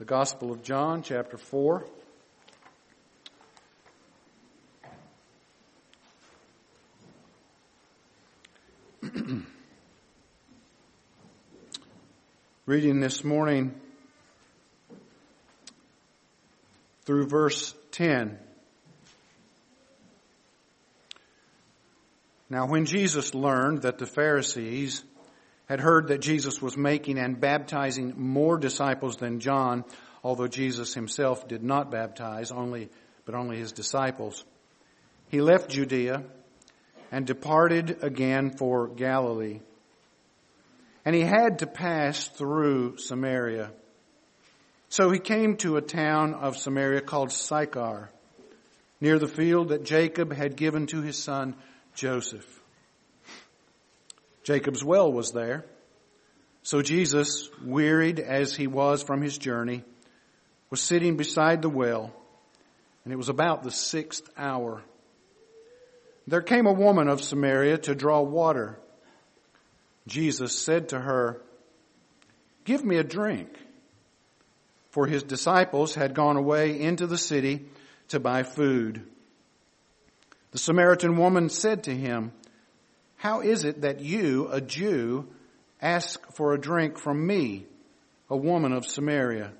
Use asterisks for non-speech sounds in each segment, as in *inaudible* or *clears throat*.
the Gospel of John, chapter 4. *clears throat* Reading this morning through verse 10. Now when Jesus learned that the Pharisees had heard that Jesus was making and baptizing more disciples than John, although Jesus himself did not baptize, only, but only his disciples. He left Judea and departed again for Galilee. And he had to pass through Samaria. So he came to a town of Samaria called Sychar, near the field that Jacob had given to his son Joseph. Jacob's well was there. So Jesus, wearied as he was from his journey, was sitting beside the well, and it was about the sixth hour. There came a woman of Samaria to draw water. Jesus said to her, Give me a drink. For his disciples had gone away into the city to buy food. The Samaritan woman said to him, how is it that you, a Jew, ask for a drink from me, a woman of Samaria?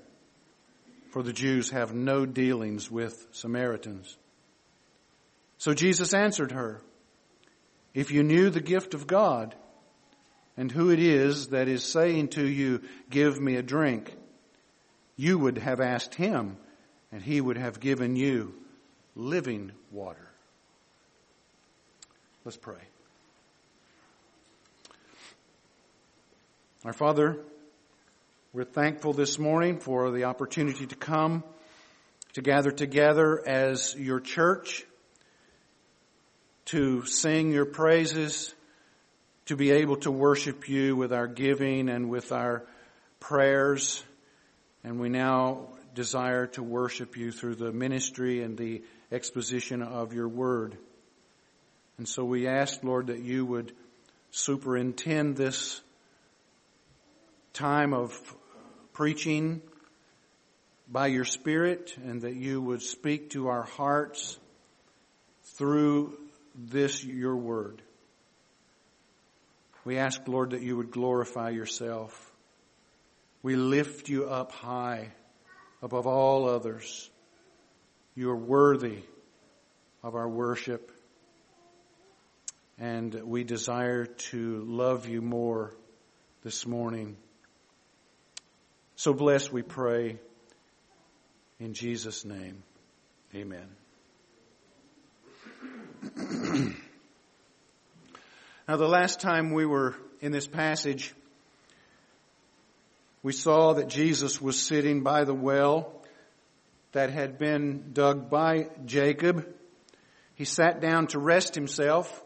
For the Jews have no dealings with Samaritans. So Jesus answered her, If you knew the gift of God, and who it is that is saying to you, Give me a drink, you would have asked him, and he would have given you living water. Let's pray. Our Father, we're thankful this morning for the opportunity to come to gather together as your church, to sing your praises, to be able to worship you with our giving and with our prayers. And we now desire to worship you through the ministry and the exposition of your word. And so we ask, Lord, that you would superintend this time of preaching by your Spirit and that you would speak to our hearts through this, your word. We ask, Lord, that you would glorify yourself. We lift you up high above all others. You are worthy of our worship. And we desire to love you more this morning. So bless, we pray, in Jesus' name. Amen. *clears throat* now, the last time we were in this passage, we saw that Jesus was sitting by the well that had been dug by Jacob. He sat down to rest himself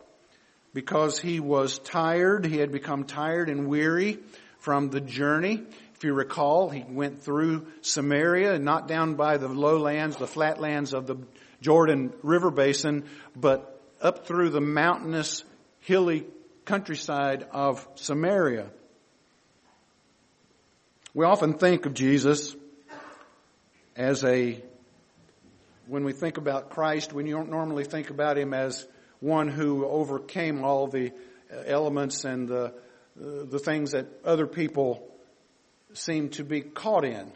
because he was tired. He had become tired and weary from the journey. If you recall, he went through Samaria, and not down by the lowlands, the flatlands of the Jordan River Basin, but up through the mountainous, hilly countryside of Samaria. We often think of Jesus as a, when we think about Christ, we don't normally think about him as one who overcame all the elements and the, uh, the things that other people seem to be caught in.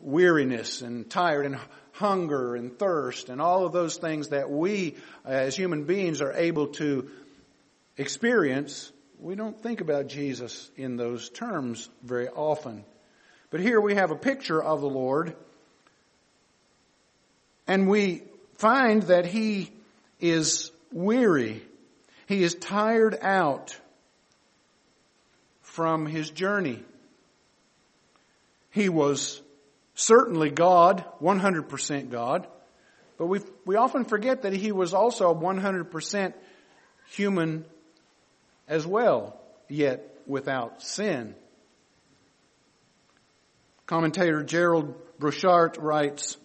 Weariness and tired and hunger and thirst and all of those things that we as human beings are able to experience, we don't think about Jesus in those terms very often. But here we have a picture of the Lord and we find that he is weary. He is tired out from his journey. He was certainly God, 100% God, but we we often forget that he was also 100% human as well, yet without sin. Commentator Gerald Borchert writes,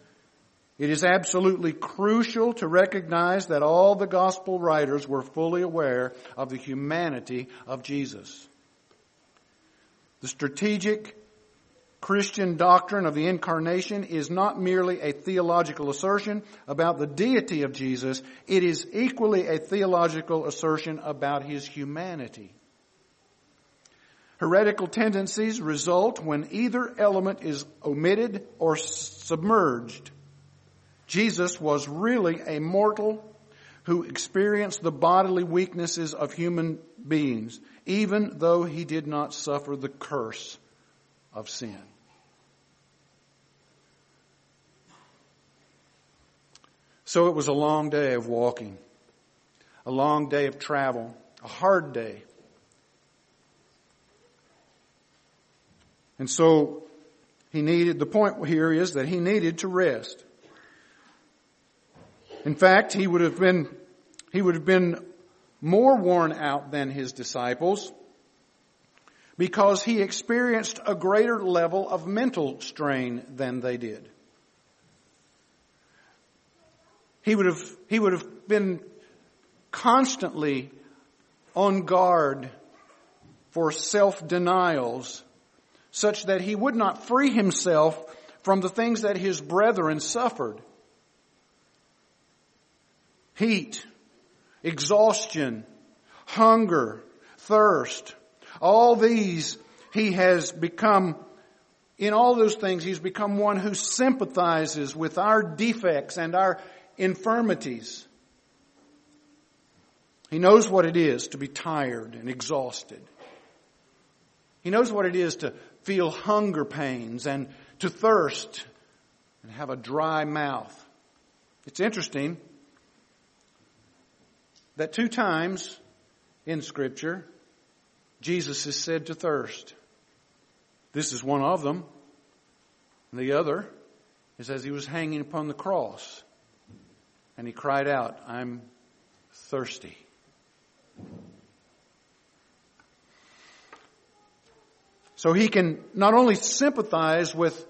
it is absolutely crucial to recognize that all the gospel writers were fully aware of the humanity of Jesus. The strategic Christian doctrine of the incarnation is not merely a theological assertion about the deity of Jesus, it is equally a theological assertion about his humanity. Heretical tendencies result when either element is omitted or submerged. Jesus was really a mortal who experienced the bodily weaknesses of human beings, even though he did not suffer the curse of sin. So it was a long day of walking, a long day of travel, a hard day. And so he needed, the point here is that he needed to rest. In fact, he would have been, he would have been more worn out than his disciples because he experienced a greater level of mental strain than they did. He would have, he would have been constantly on guard for self-denials such that he would not free himself from the things that his brethren suffered. Heat, exhaustion, hunger, thirst, all these he has become, in all those things he's become one who sympathizes with our defects and our infirmities. He knows what it is to be tired and exhausted. He knows what it is to feel hunger pains and to thirst and have a dry mouth. It's interesting that two times in scripture, Jesus is said to thirst. This is one of them. The other is as he was hanging upon the cross and he cried out, I'm thirsty. So he can not only sympathize with,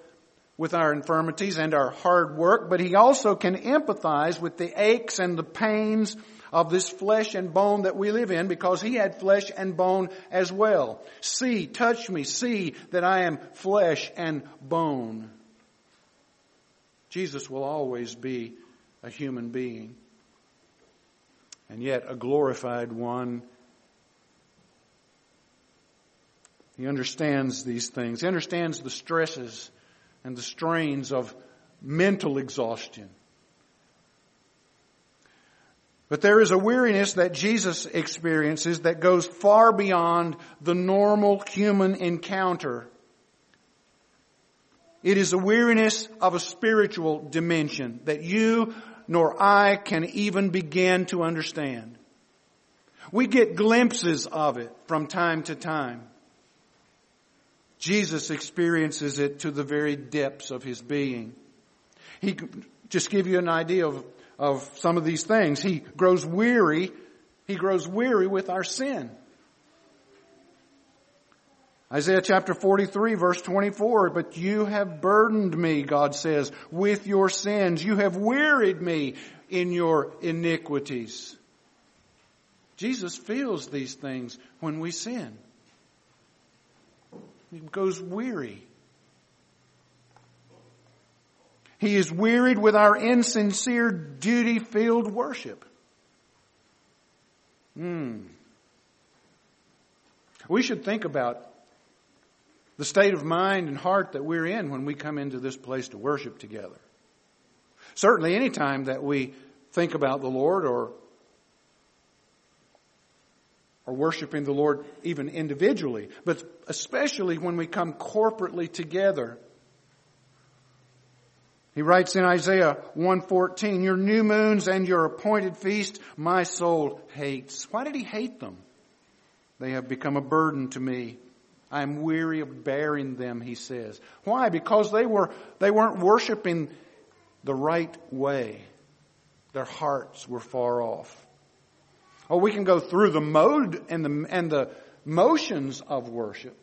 with our infirmities and our hard work, but he also can empathize with the aches and the pains of this flesh and bone that we live in because he had flesh and bone as well. See, touch me, see that I am flesh and bone. Jesus will always be a human being and yet a glorified one He understands these things. He understands the stresses and the strains of mental exhaustion. But there is a weariness that Jesus experiences that goes far beyond the normal human encounter. It is a weariness of a spiritual dimension that you nor I can even begin to understand. We get glimpses of it from time to time. Jesus experiences it to the very depths of his being. He, just give you an idea of, of some of these things. He grows weary. He grows weary with our sin. Isaiah chapter 43 verse 24, but you have burdened me, God says, with your sins. You have wearied me in your iniquities. Jesus feels these things when we sin. He goes weary. He is wearied with our insincere duty filled worship. Hmm. We should think about the state of mind and heart that we're in when we come into this place to worship together. Certainly, any time that we think about the Lord or or worshiping the Lord even individually, but especially when we come corporately together. He writes in Isaiah 114, your new moons and your appointed feast, my soul hates. Why did he hate them? They have become a burden to me. I am weary of bearing them, he says. Why? Because they were, they weren't worshiping the right way. Their hearts were far off. Oh, we can go through the mode and the, and the motions of worship.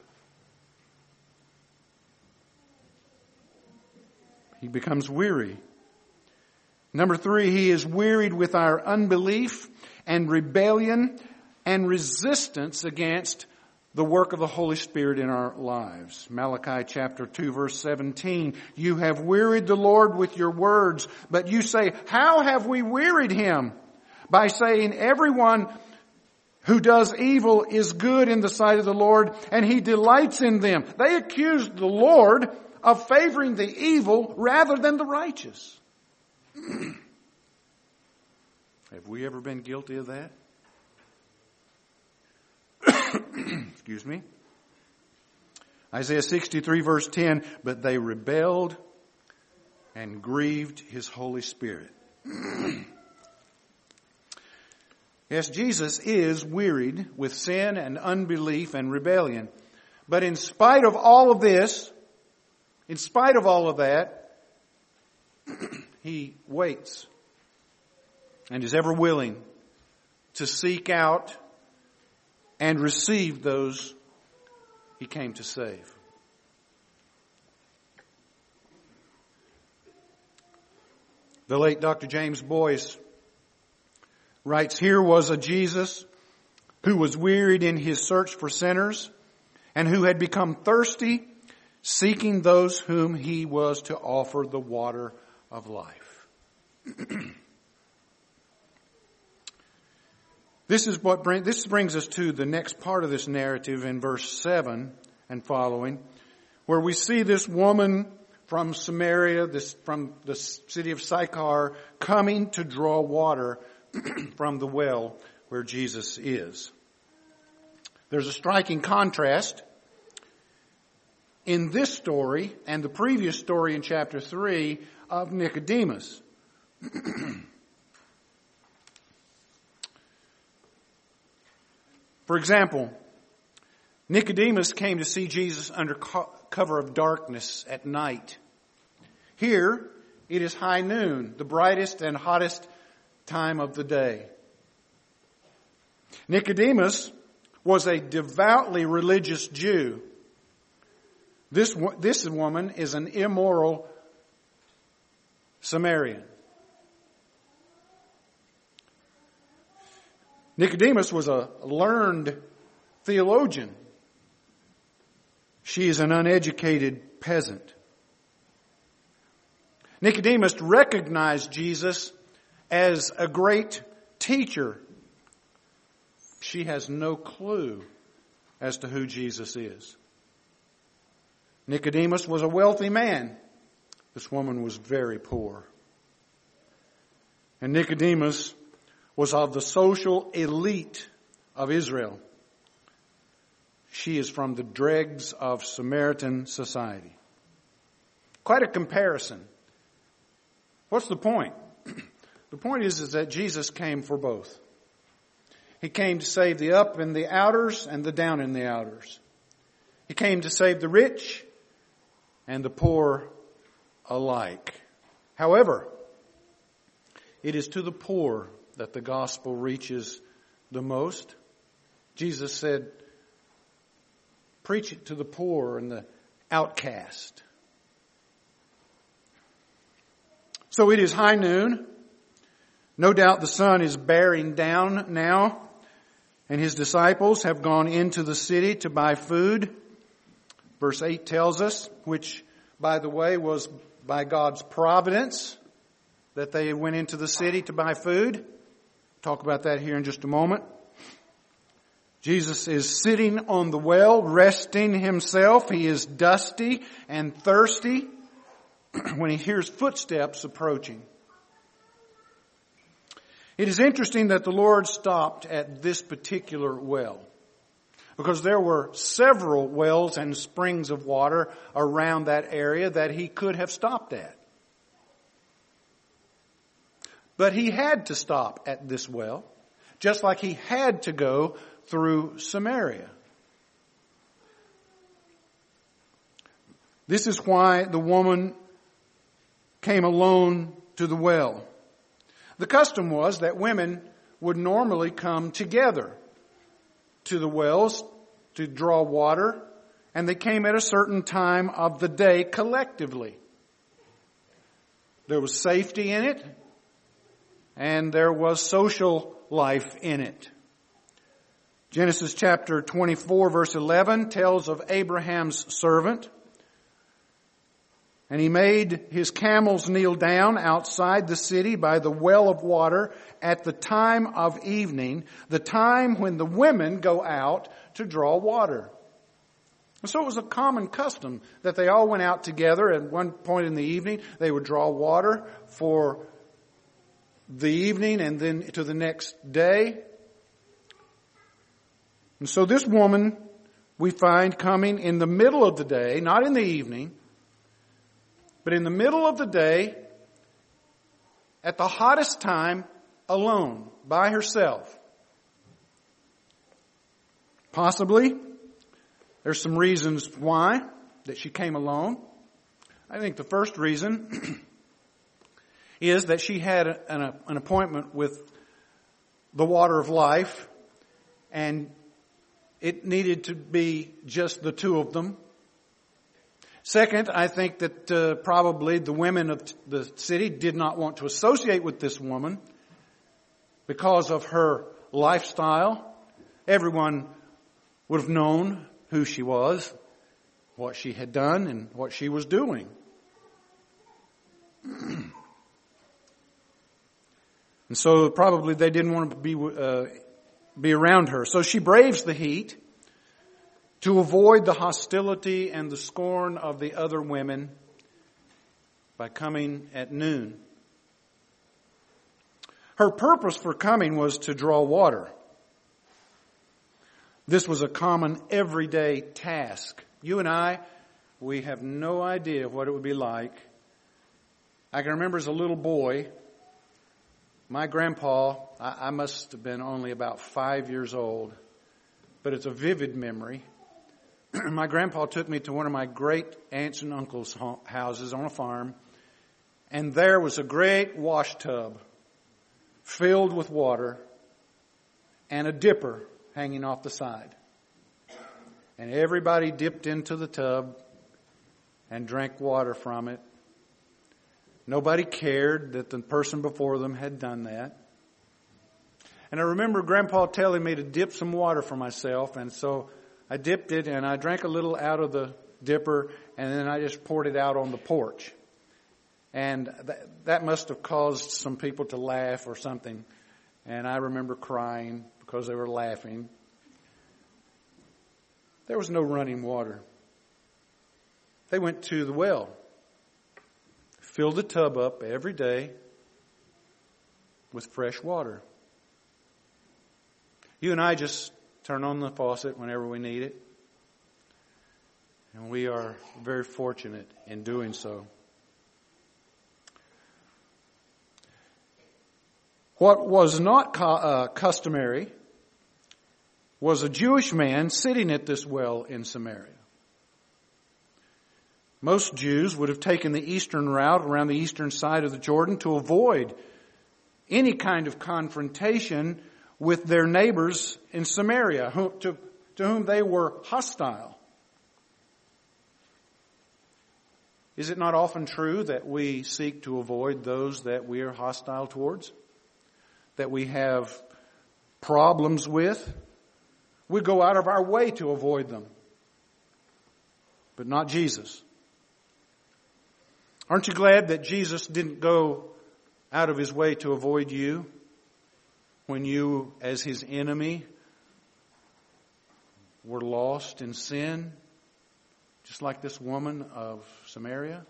He becomes weary. Number three, he is wearied with our unbelief and rebellion and resistance against the work of the Holy Spirit in our lives. Malachi chapter 2 verse 17, you have wearied the Lord with your words, but you say, how have we wearied him? By saying everyone who does evil is good in the sight of the Lord and he delights in them. They accused the Lord of favoring the evil rather than the righteous. *clears throat* have we ever been guilty of that? *clears throat* Excuse me. Isaiah 63 verse 10, but they rebelled and grieved his Holy Spirit. *clears throat* yes, Jesus is wearied with sin and unbelief and rebellion. But in spite of all of this, in spite of all of that, he waits and is ever willing to seek out and receive those he came to save. The late Dr. James Boice writes, here was a Jesus who was wearied in his search for sinners and who had become thirsty seeking those whom he was to offer the water of life. *clears throat* This is what bring, this brings us to the next part of this narrative in verse 7 and following, where we see this woman from Samaria, this, from the city of Sychar, coming to draw water *clears throat* from the well where Jesus is. There's a striking contrast in this story and the previous story in chapter 3 of Nicodemus. *clears throat* For example, Nicodemus came to see Jesus under cover of darkness at night. Here, it is high noon, the brightest and hottest time of the day. Nicodemus was a devoutly religious Jew. This, this woman is an immoral Samaritan. Nicodemus was a learned theologian. She is an uneducated peasant. Nicodemus recognized Jesus as a great teacher. She has no clue as to who Jesus is. Nicodemus was a wealthy man. This woman was very poor. And Nicodemus was of the social elite of Israel. She is from the dregs of Samaritan society. Quite a comparison. What's the point? *clears throat* the point is, is that Jesus came for both. He came to save the up in the outers and the down in the outers. He came to save the rich and the poor alike. However, it is to the poor that the gospel reaches the most. Jesus said, preach it to the poor and the outcast. So it is high noon. No doubt the sun is bearing down now and his disciples have gone into the city to buy food. Verse 8 tells us, which by the way was by God's providence that they went into the city to buy food. Talk about that here in just a moment. Jesus is sitting on the well, resting himself. He is dusty and thirsty *clears throat* when he hears footsteps approaching. It is interesting that the Lord stopped at this particular well because there were several wells and springs of water around that area that he could have stopped at. But he had to stop at this well, just like he had to go through Samaria. This is why the woman came alone to the well. The custom was that women would normally come together to the wells to draw water, and they came at a certain time of the day collectively. There was safety in it and there was social life in it. Genesis chapter 24 verse 11 tells of Abraham's servant. And he made his camels kneel down outside the city by the well of water at the time of evening, the time when the women go out to draw water. And so it was a common custom that they all went out together at one point in the evening. They would draw water for the evening and then to the next day. And so this woman we find coming in the middle of the day, not in the evening, but in the middle of the day, at the hottest time, alone, by herself. Possibly, there's some reasons why that she came alone. I think the first reason *clears throat* is that she had an, an appointment with the water of life and it needed to be just the two of them. Second, I think that uh, probably the women of the city did not want to associate with this woman because of her lifestyle. Everyone would have known who she was, what she had done, and what she was doing. *clears throat* and so probably they didn't want to be uh, be around her. So she braves the heat to avoid the hostility and the scorn of the other women by coming at noon. Her purpose for coming was to draw water. This was a common everyday task. You and I, we have no idea what it would be like. I can remember as a little boy, my grandpa, I, I must have been only about five years old, but it's a vivid memory. *clears throat* my grandpa took me to one of my great aunts and uncles' houses on a farm, and there was a great wash tub filled with water and a dipper hanging off the side. And everybody dipped into the tub and drank water from it Nobody cared that the person before them had done that. And I remember Grandpa telling me to dip some water for myself, and so I dipped it and I drank a little out of the dipper, and then I just poured it out on the porch. And that, that must have caused some people to laugh or something. And I remember crying because they were laughing. There was no running water. They went to the well fill the tub up every day with fresh water. You and I just turn on the faucet whenever we need it. And we are very fortunate in doing so. What was not uh, customary was a Jewish man sitting at this well in Samaria. Most Jews would have taken the eastern route around the eastern side of the Jordan to avoid any kind of confrontation with their neighbors in Samaria, to, whom they were hostile. Is it not often true that we seek to avoid those that we are hostile towards? That we have problems with? We go out of our way to avoid them. But not Jesus. Aren't you glad that Jesus didn't go out of his way to avoid you when you, as his enemy, were lost in sin, just like this woman of Samaria?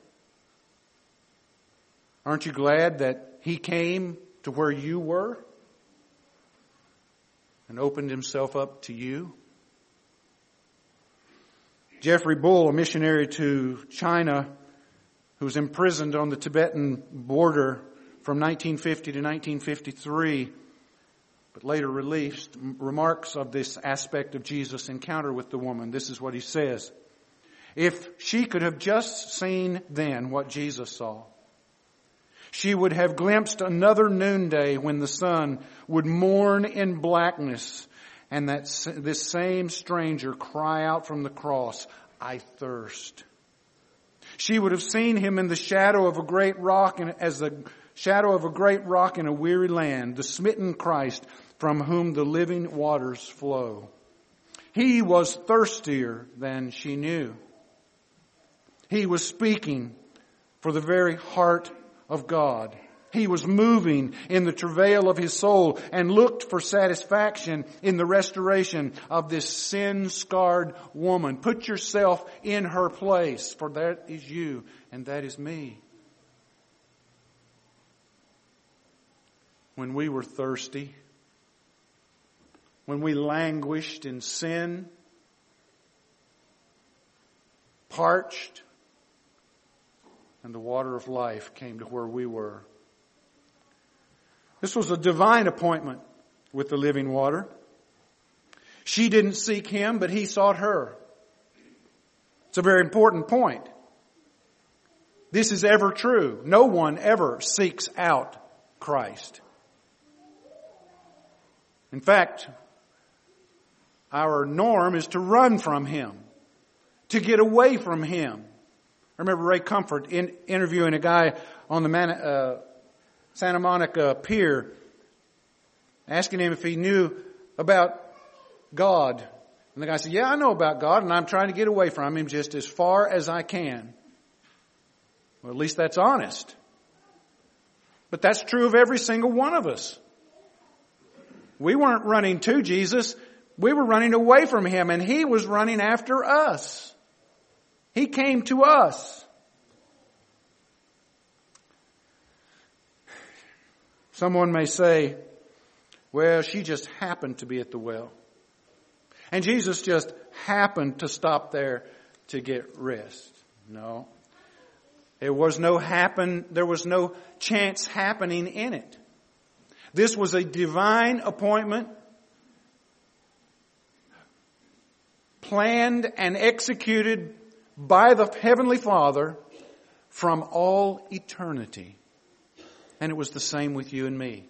Aren't you glad that he came to where you were and opened himself up to you? Geoffrey Bull, a missionary to China, who was imprisoned on the Tibetan border from 1950 to 1953, but later released, remarks of this aspect of Jesus' encounter with the woman. This is what he says. If she could have just seen then what Jesus saw, she would have glimpsed another noonday when the sun would mourn in blackness and that this same stranger cry out from the cross, I thirst. She would have seen him in the shadow of a great rock and as the shadow of a great rock in a weary land, the smitten Christ, from whom the living waters flow. He was thirstier than she knew. He was speaking for the very heart of God. He was moving in the travail of his soul and looked for satisfaction in the restoration of this sin scarred woman. Put yourself in her place, for that is you and that is me. When we were thirsty, when we languished in sin, parched, and the water of life came to where we were. This was a divine appointment with the living water. She didn't seek him, but he sought her. It's a very important point. This is ever true. No one ever seeks out Christ. In fact, our norm is to run from Him, to get away from Him. I remember Ray Comfort in, interviewing a guy on the Man, uh, Santa Monica Pier, asking him if he knew about God. And the guy said, Yeah, I know about God, and I'm trying to get away from Him just as far as I can. Well, at least that's honest. But that's true of every single one of us. We weren't running to Jesus. We were running away from Him and He was running after us. He came to us. Someone may say, well, she just happened to be at the well. And Jesus just happened to stop there to get rest. No. There was no happen, there was no chance happening in it. This was a divine appointment planned and executed by the Heavenly Father from all eternity. And it was the same with you and me.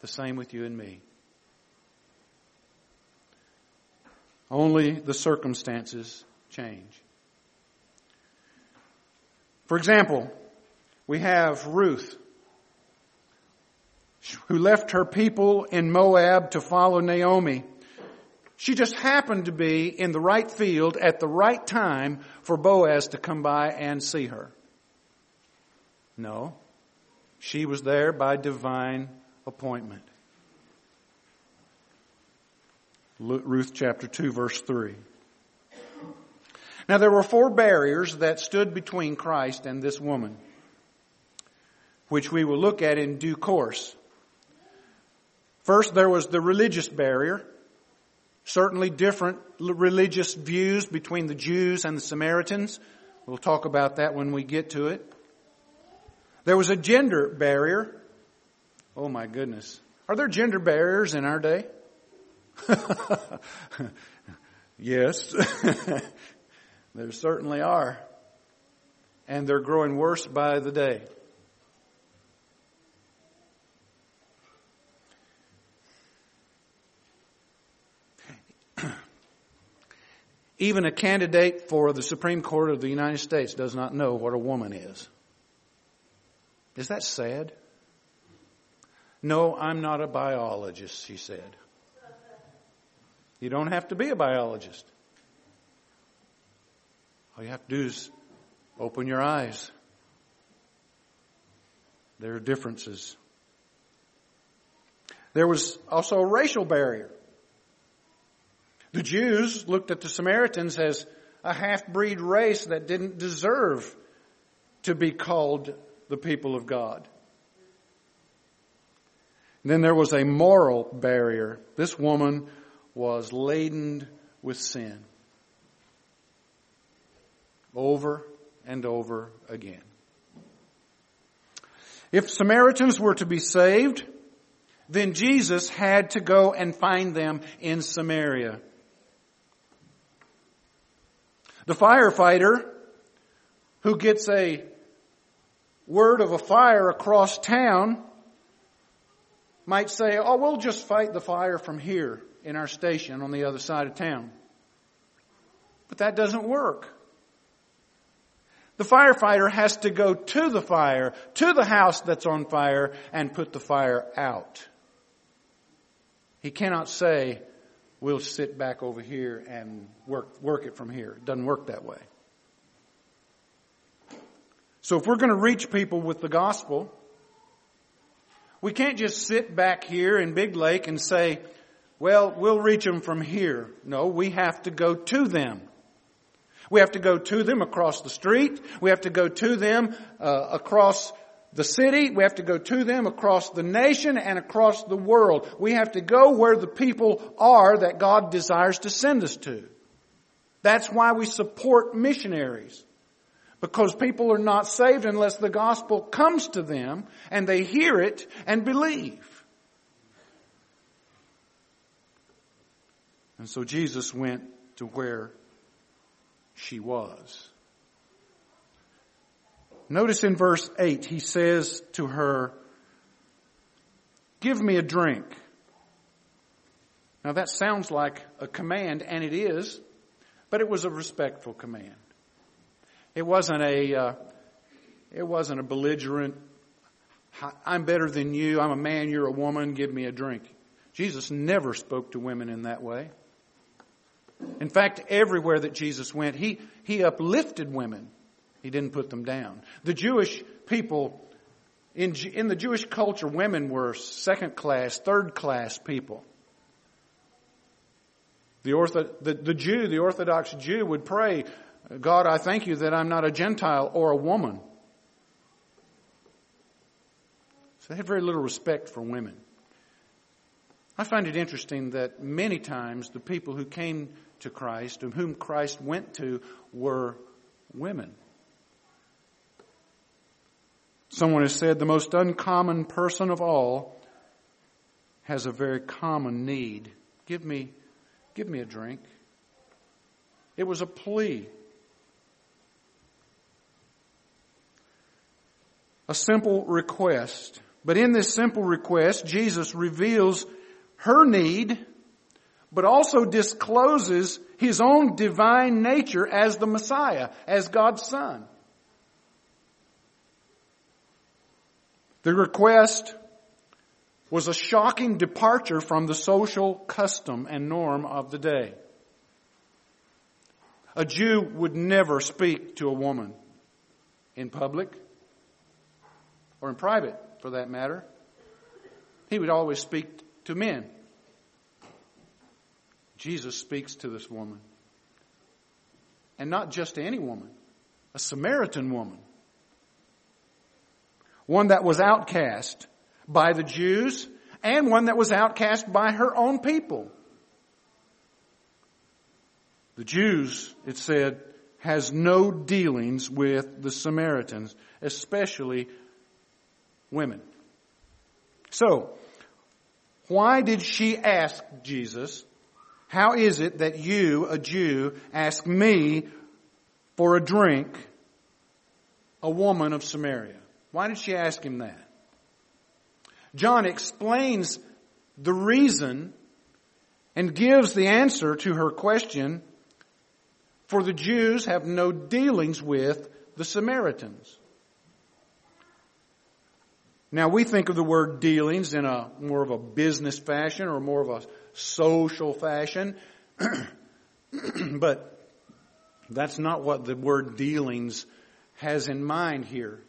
The same with you and me. Only the circumstances change. For example, we have Ruth, who left her people in Moab to follow Naomi. She just happened to be in the right field at the right time for Boaz to come by and see her. No, she was there by divine appointment. Ruth chapter 2 verse 3. Now there were four barriers that stood between Christ and this woman, which we will look at in due course. First, there was the religious barrier certainly different religious views between the Jews and the Samaritans. We'll talk about that when we get to it. There was a gender barrier. Oh my goodness. Are there gender barriers in our day? *laughs* yes. *laughs* there certainly are. And they're growing worse by the day. Even a candidate for the Supreme Court of the United States does not know what a woman is. Is that sad? No, I'm not a biologist, she said. You don't have to be a biologist. All you have to do is open your eyes. There are differences. There was also a racial barrier. The Jews looked at the Samaritans as a half-breed race that didn't deserve to be called the people of God. And then there was a moral barrier. This woman was laden with sin. Over and over again. If Samaritans were to be saved, then Jesus had to go and find them in Samaria. The firefighter who gets a word of a fire across town might say, oh, we'll just fight the fire from here in our station on the other side of town. But that doesn't work. The firefighter has to go to the fire, to the house that's on fire, and put the fire out. He cannot say, we'll sit back over here and work, work it from here. It doesn't work that way. So if we're going to reach people with the gospel, we can't just sit back here in Big Lake and say, well, we'll reach them from here. No, we have to go to them. We have to go to them across the street. We have to go to them uh, across the city. We have to go to them across the nation and across the world. We have to go where the people are that God desires to send us to. That's why we support missionaries. Because people are not saved unless the gospel comes to them and they hear it and believe. And so Jesus went to where she was. Notice in verse 8, he says to her, Give me a drink. Now that sounds like a command, and it is, but it was a respectful command. It wasn't a, uh, it wasn't a belligerent, I'm better than you, I'm a man, you're a woman, give me a drink. Jesus never spoke to women in that way. In fact, everywhere that Jesus went, he, he uplifted women. He didn't put them down. The Jewish people, in, in the Jewish culture, women were second class, third class people. The, ortho, the, the Jew, the Orthodox Jew would pray, God, I thank you that I'm not a Gentile or a woman. So they had very little respect for women. I find it interesting that many times the people who came to Christ and whom Christ went to were women. Someone has said the most uncommon person of all has a very common need. Give me, give me a drink. It was a plea. A simple request. But in this simple request, Jesus reveals her need but also discloses his own divine nature as the Messiah, as God's Son. The request was a shocking departure from the social custom and norm of the day. A Jew would never speak to a woman in public or in private for that matter. He would always speak to men. Jesus speaks to this woman. And not just any woman, a Samaritan woman. One that was outcast by the Jews and one that was outcast by her own people. The Jews, it said, has no dealings with the Samaritans, especially women. So, why did she ask Jesus how is it that you, a Jew, ask me for a drink, a woman of Samaria? Why did she ask him that? John explains the reason and gives the answer to her question for the Jews have no dealings with the Samaritans. Now we think of the word dealings in a more of a business fashion or more of a social fashion. *clears throat* but that's not what the word dealings has in mind here.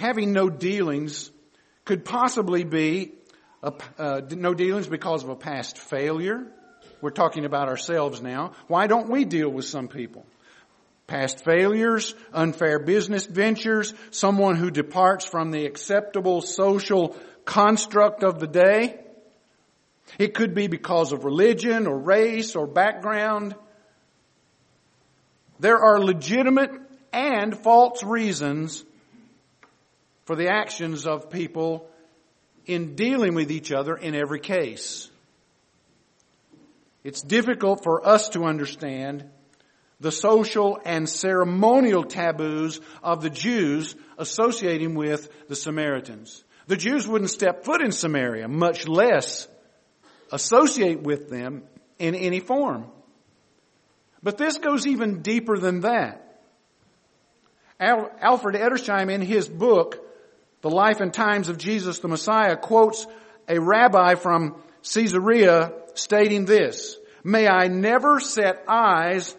Having no dealings could possibly be a, uh, no dealings because of a past failure, we're talking about ourselves now. Why don't we deal with some people? Past failures, unfair business ventures, someone who departs from the acceptable social construct of the day. It could be because of religion or race or background. There are legitimate and false reasons for the actions of people in dealing with each other in every case. It's difficult for us to understand the social and ceremonial taboos of the Jews associating with the Samaritans. The Jews wouldn't step foot in Samaria, much less associate with them in any form. But this goes even deeper than that. Al- Alfred Edersheim in his book, The Life and Times of Jesus the Messiah, quotes a rabbi from Caesarea stating this, May I never set eyes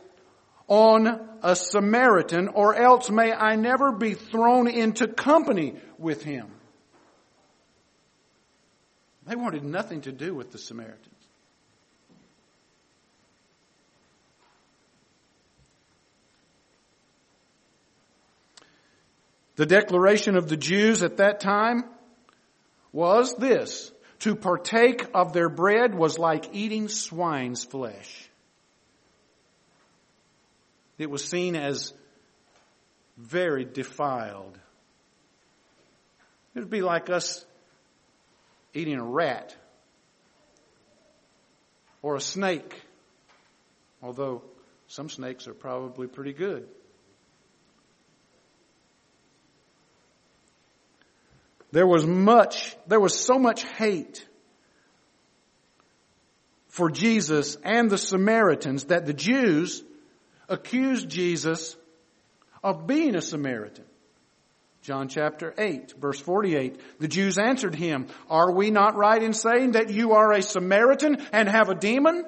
on a Samaritan or else may I never be thrown into company with him. They wanted nothing to do with the Samaritans. The declaration of the Jews at that time was this. To partake of their bread was like eating swine's flesh. It was seen as very defiled. It would be like us eating a rat or a snake, although some snakes are probably pretty good. There was much, there was so much hate for Jesus and the Samaritans that the Jews accused Jesus of being a Samaritan. John chapter 8, verse 48. The Jews answered him, Are we not right in saying that you are a Samaritan and have a demon?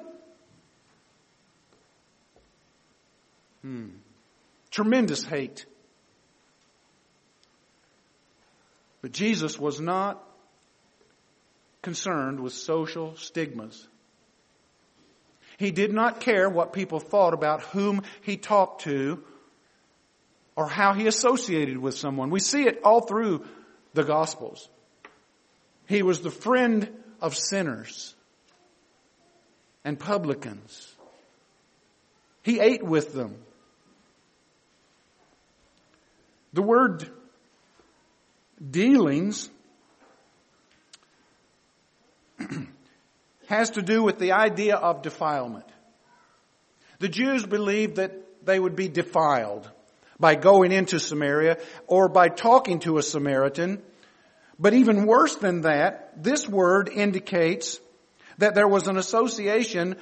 Hmm. Tremendous hate. But Jesus was not concerned with social stigmas. He did not care what people thought about whom he talked to or how he associated with someone. We see it all through the Gospels. He was the friend of sinners and publicans. He ate with them. The word dealings *clears throat* has to do with the idea of defilement. The Jews believed that they would be defiled by going into Samaria or by talking to a Samaritan. But even worse than that, this word indicates that there was an association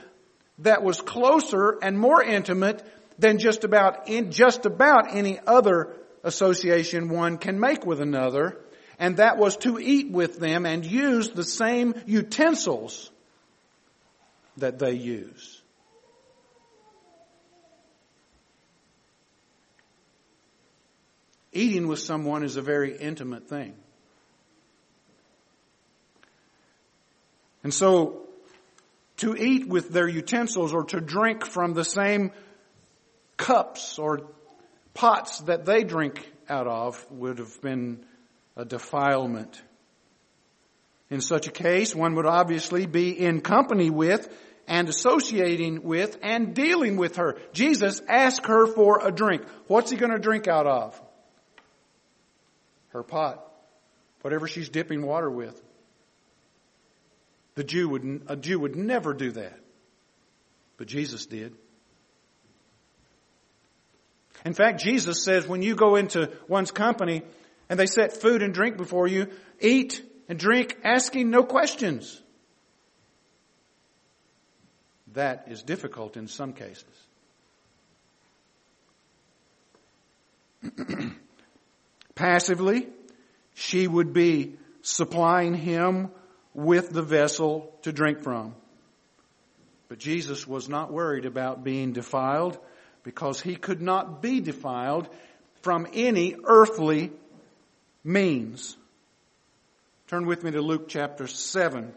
that was closer and more intimate than just about in, just about any other association one can make with another, and that was to eat with them and use the same utensils that they use. Eating with someone is a very intimate thing. And so, to eat with their utensils or to drink from the same cups or pots that they drink out of would have been a defilement. In such a case, one would obviously be in company with and associating with and dealing with her. Jesus asked her for a drink. What's he going to drink out of? Her pot. Whatever she's dipping water with. The Jew would, a Jew would never do that. But Jesus did. In fact, Jesus says when you go into one's company and they set food and drink before you, eat and drink asking no questions. That is difficult in some cases. *clears throat* Passively, she would be supplying him with the vessel to drink from. But Jesus was not worried about being defiled because he could not be defiled from any earthly means. Turn with me to Luke chapter 7.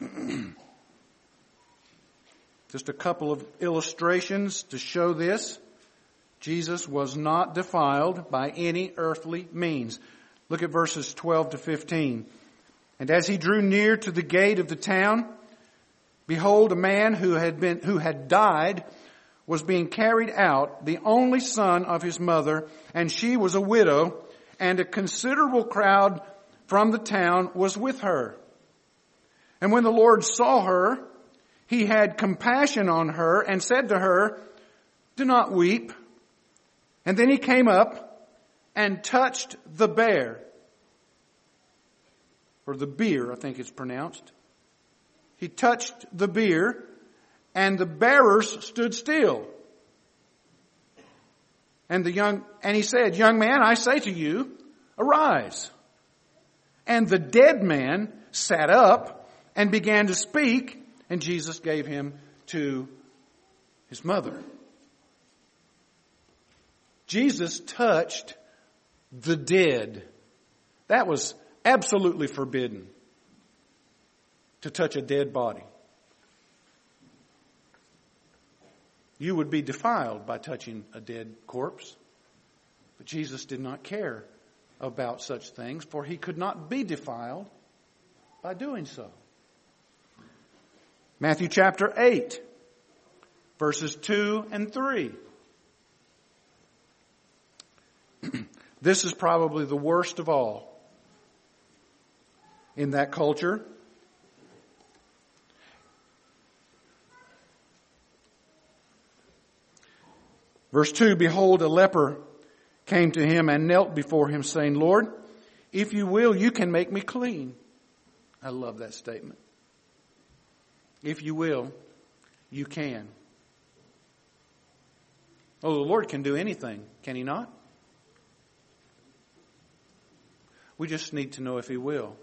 *clears throat* Just a couple of illustrations to show this. Jesus was not defiled by any earthly means. Look at verses 12 to 15. And as he drew near to the gate of the town, Behold, a man who had been, who had died was being carried out, the only son of his mother, and she was a widow, and a considerable crowd from the town was with her. And when the Lord saw her, he had compassion on her and said to her, do not weep. And then he came up and touched the bear, or the beer, I think it's pronounced he touched the bier and the bearers stood still. And the young, and he said, young man, I say to you, arise. And the dead man sat up and began to speak, and Jesus gave him to his mother. Jesus touched the dead. That was absolutely forbidden to touch a dead body. You would be defiled by touching a dead corpse. But Jesus did not care about such things, for he could not be defiled by doing so. Matthew chapter 8, verses 2 and 3. *clears throat* this is probably the worst of all in that culture. Verse 2 Behold, a leper came to him and knelt before him, saying, Lord, if you will, you can make me clean. I love that statement. If you will, you can. Oh, the Lord can do anything, can He not? We just need to know if He will.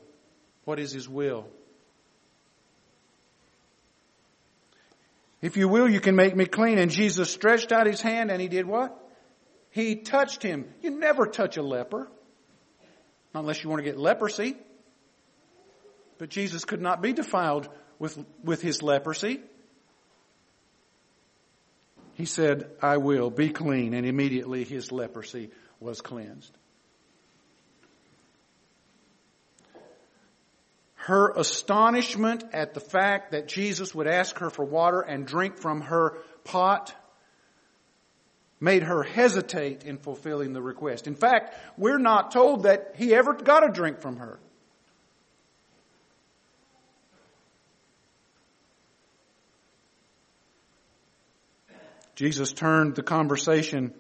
What is His will? If you will, you can make me clean. And Jesus stretched out his hand and he did what? He touched him. You never touch a leper. Unless you want to get leprosy. But Jesus could not be defiled with, with his leprosy. He said, I will be clean. And immediately his leprosy was cleansed. Her astonishment at the fact that Jesus would ask her for water and drink from her pot made her hesitate in fulfilling the request. In fact, we're not told that he ever got a drink from her. Jesus turned the conversation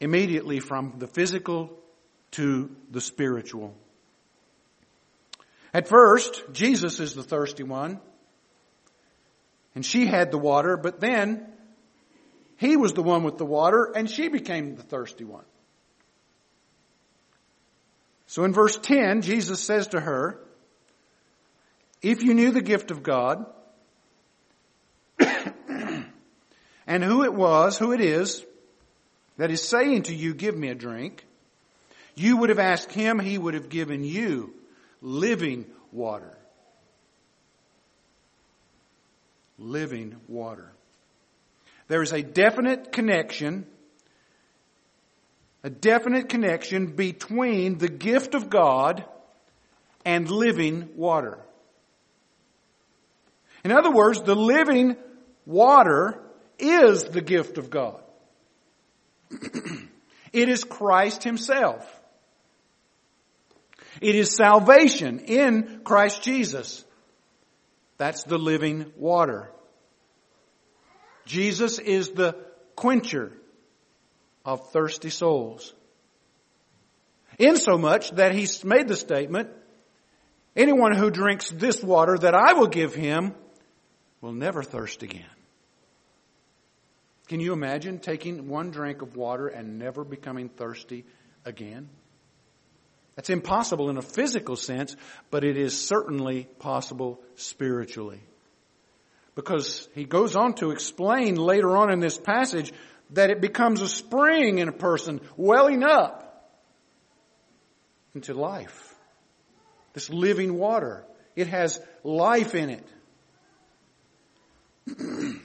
immediately from the physical to the spiritual. At first, Jesus is the thirsty one. And she had the water, but then he was the one with the water and she became the thirsty one. So in verse 10, Jesus says to her, if you knew the gift of God *coughs* and who it was, who it is that is saying to you, give me a drink, you would have asked him, he would have given you living water. Living water. There is a definite connection, a definite connection between the gift of God and living water. In other words, the living water is the gift of God. *clears throat* it is Christ Himself. It is salvation in Christ Jesus. That's the living water. Jesus is the quencher of thirsty souls. Insomuch that he's made the statement, anyone who drinks this water that I will give him will never thirst again. Can you imagine taking one drink of water and never becoming thirsty again? That's impossible in a physical sense, but it is certainly possible spiritually. Because he goes on to explain later on in this passage that it becomes a spring in a person welling up into life. This living water. It has life in it. *clears throat*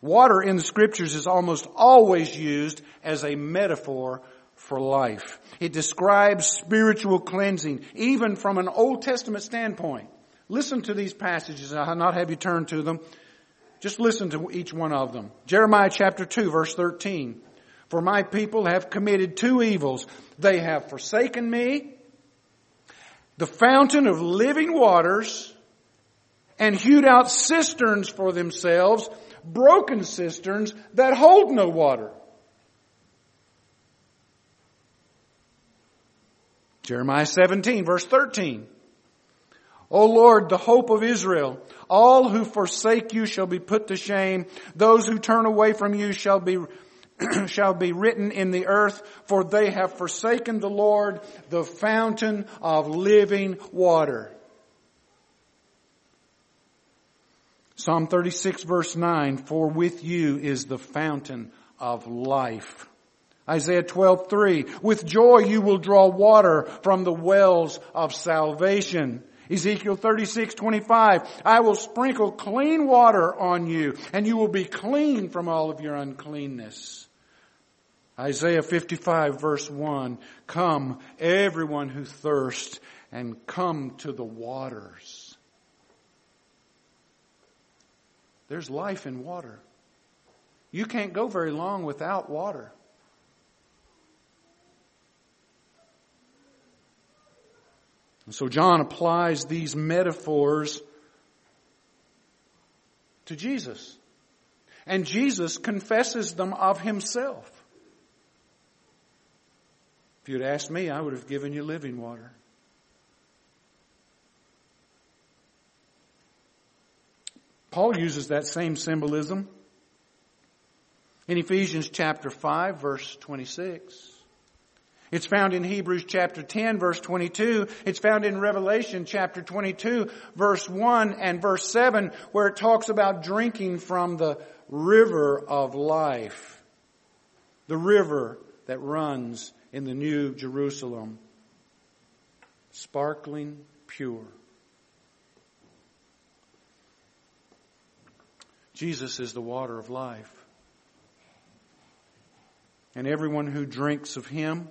water in the scriptures is almost always used as a metaphor for life. It describes spiritual cleansing, even from an Old Testament standpoint. Listen to these passages. I'll not have you turn to them. Just listen to each one of them. Jeremiah chapter 2 verse 13. For my people have committed two evils. They have forsaken me, the fountain of living waters, and hewed out cisterns for themselves, broken cisterns that hold no water. Jeremiah 17 verse 13. O Lord, the hope of Israel, all who forsake you shall be put to shame. Those who turn away from you shall be *clears throat* shall be written in the earth, for they have forsaken the Lord, the fountain of living water. Psalm 36 verse 9, for with you is the fountain of life. Isaiah 12:3 With joy you will draw water from the wells of salvation. Ezekiel 36:25 I will sprinkle clean water on you and you will be clean from all of your uncleanness. Isaiah 55 verse 1 Come everyone who thirsts and come to the waters. There's life in water. You can't go very long without water. And so John applies these metaphors to Jesus. And Jesus confesses them of himself. If you'd asked me, I would have given you living water. Paul uses that same symbolism in Ephesians chapter 5 verse 26. It's found in Hebrews chapter 10 verse 22. It's found in Revelation chapter 22 verse 1 and verse 7 where it talks about drinking from the river of life. The river that runs in the new Jerusalem. Sparkling pure. Jesus is the water of life. And everyone who drinks of Him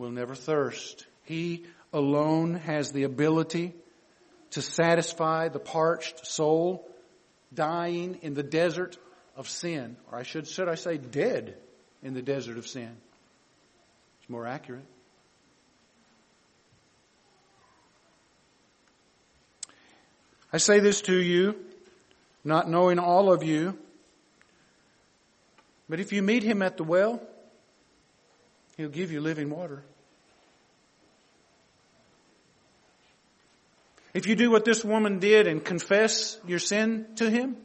will never thirst. He alone has the ability to satisfy the parched soul dying in the desert of sin. Or I should, should I say dead in the desert of sin. It's more accurate. I say this to you, not knowing all of you, but if you meet him at the well, he'll give you living water. If you do what this woman did and confess your sin to him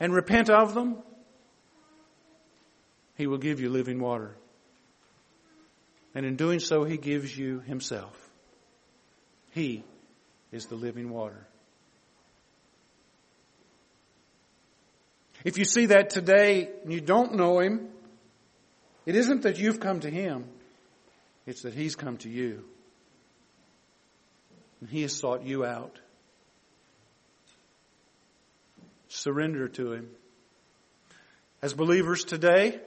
and repent of them, he will give you living water. And in doing so, he gives you himself. He is the living water. If you see that today and you don't know him, it isn't that you've come to him, it's that he's come to you. And He has sought you out. Surrender to Him. As believers today,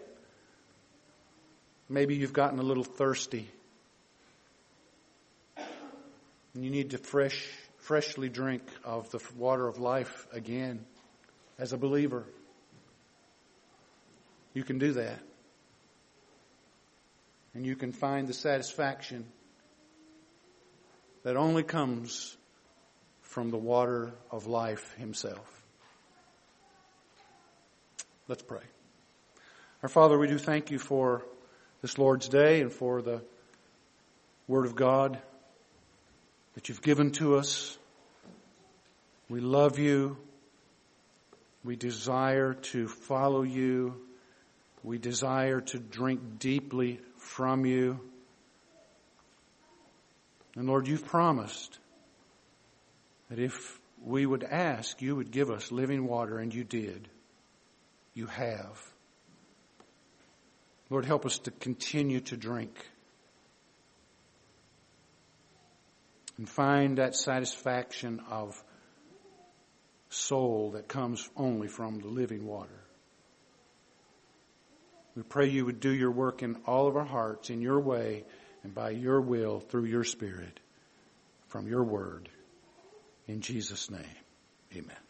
maybe you've gotten a little thirsty. And you need to fresh, freshly drink of the water of life again as a believer. You can do that. And you can find the satisfaction that only comes from the water of life himself. Let's pray. Our Father, we do thank you for this Lord's Day and for the Word of God that you've given to us. We love you. We desire to follow you. We desire to drink deeply from you. And Lord, you've promised that if we would ask, you would give us living water, and you did. You have. Lord, help us to continue to drink and find that satisfaction of soul that comes only from the living water. We pray you would do your work in all of our hearts in your way and by your will through your Spirit from your word. In Jesus' name, amen.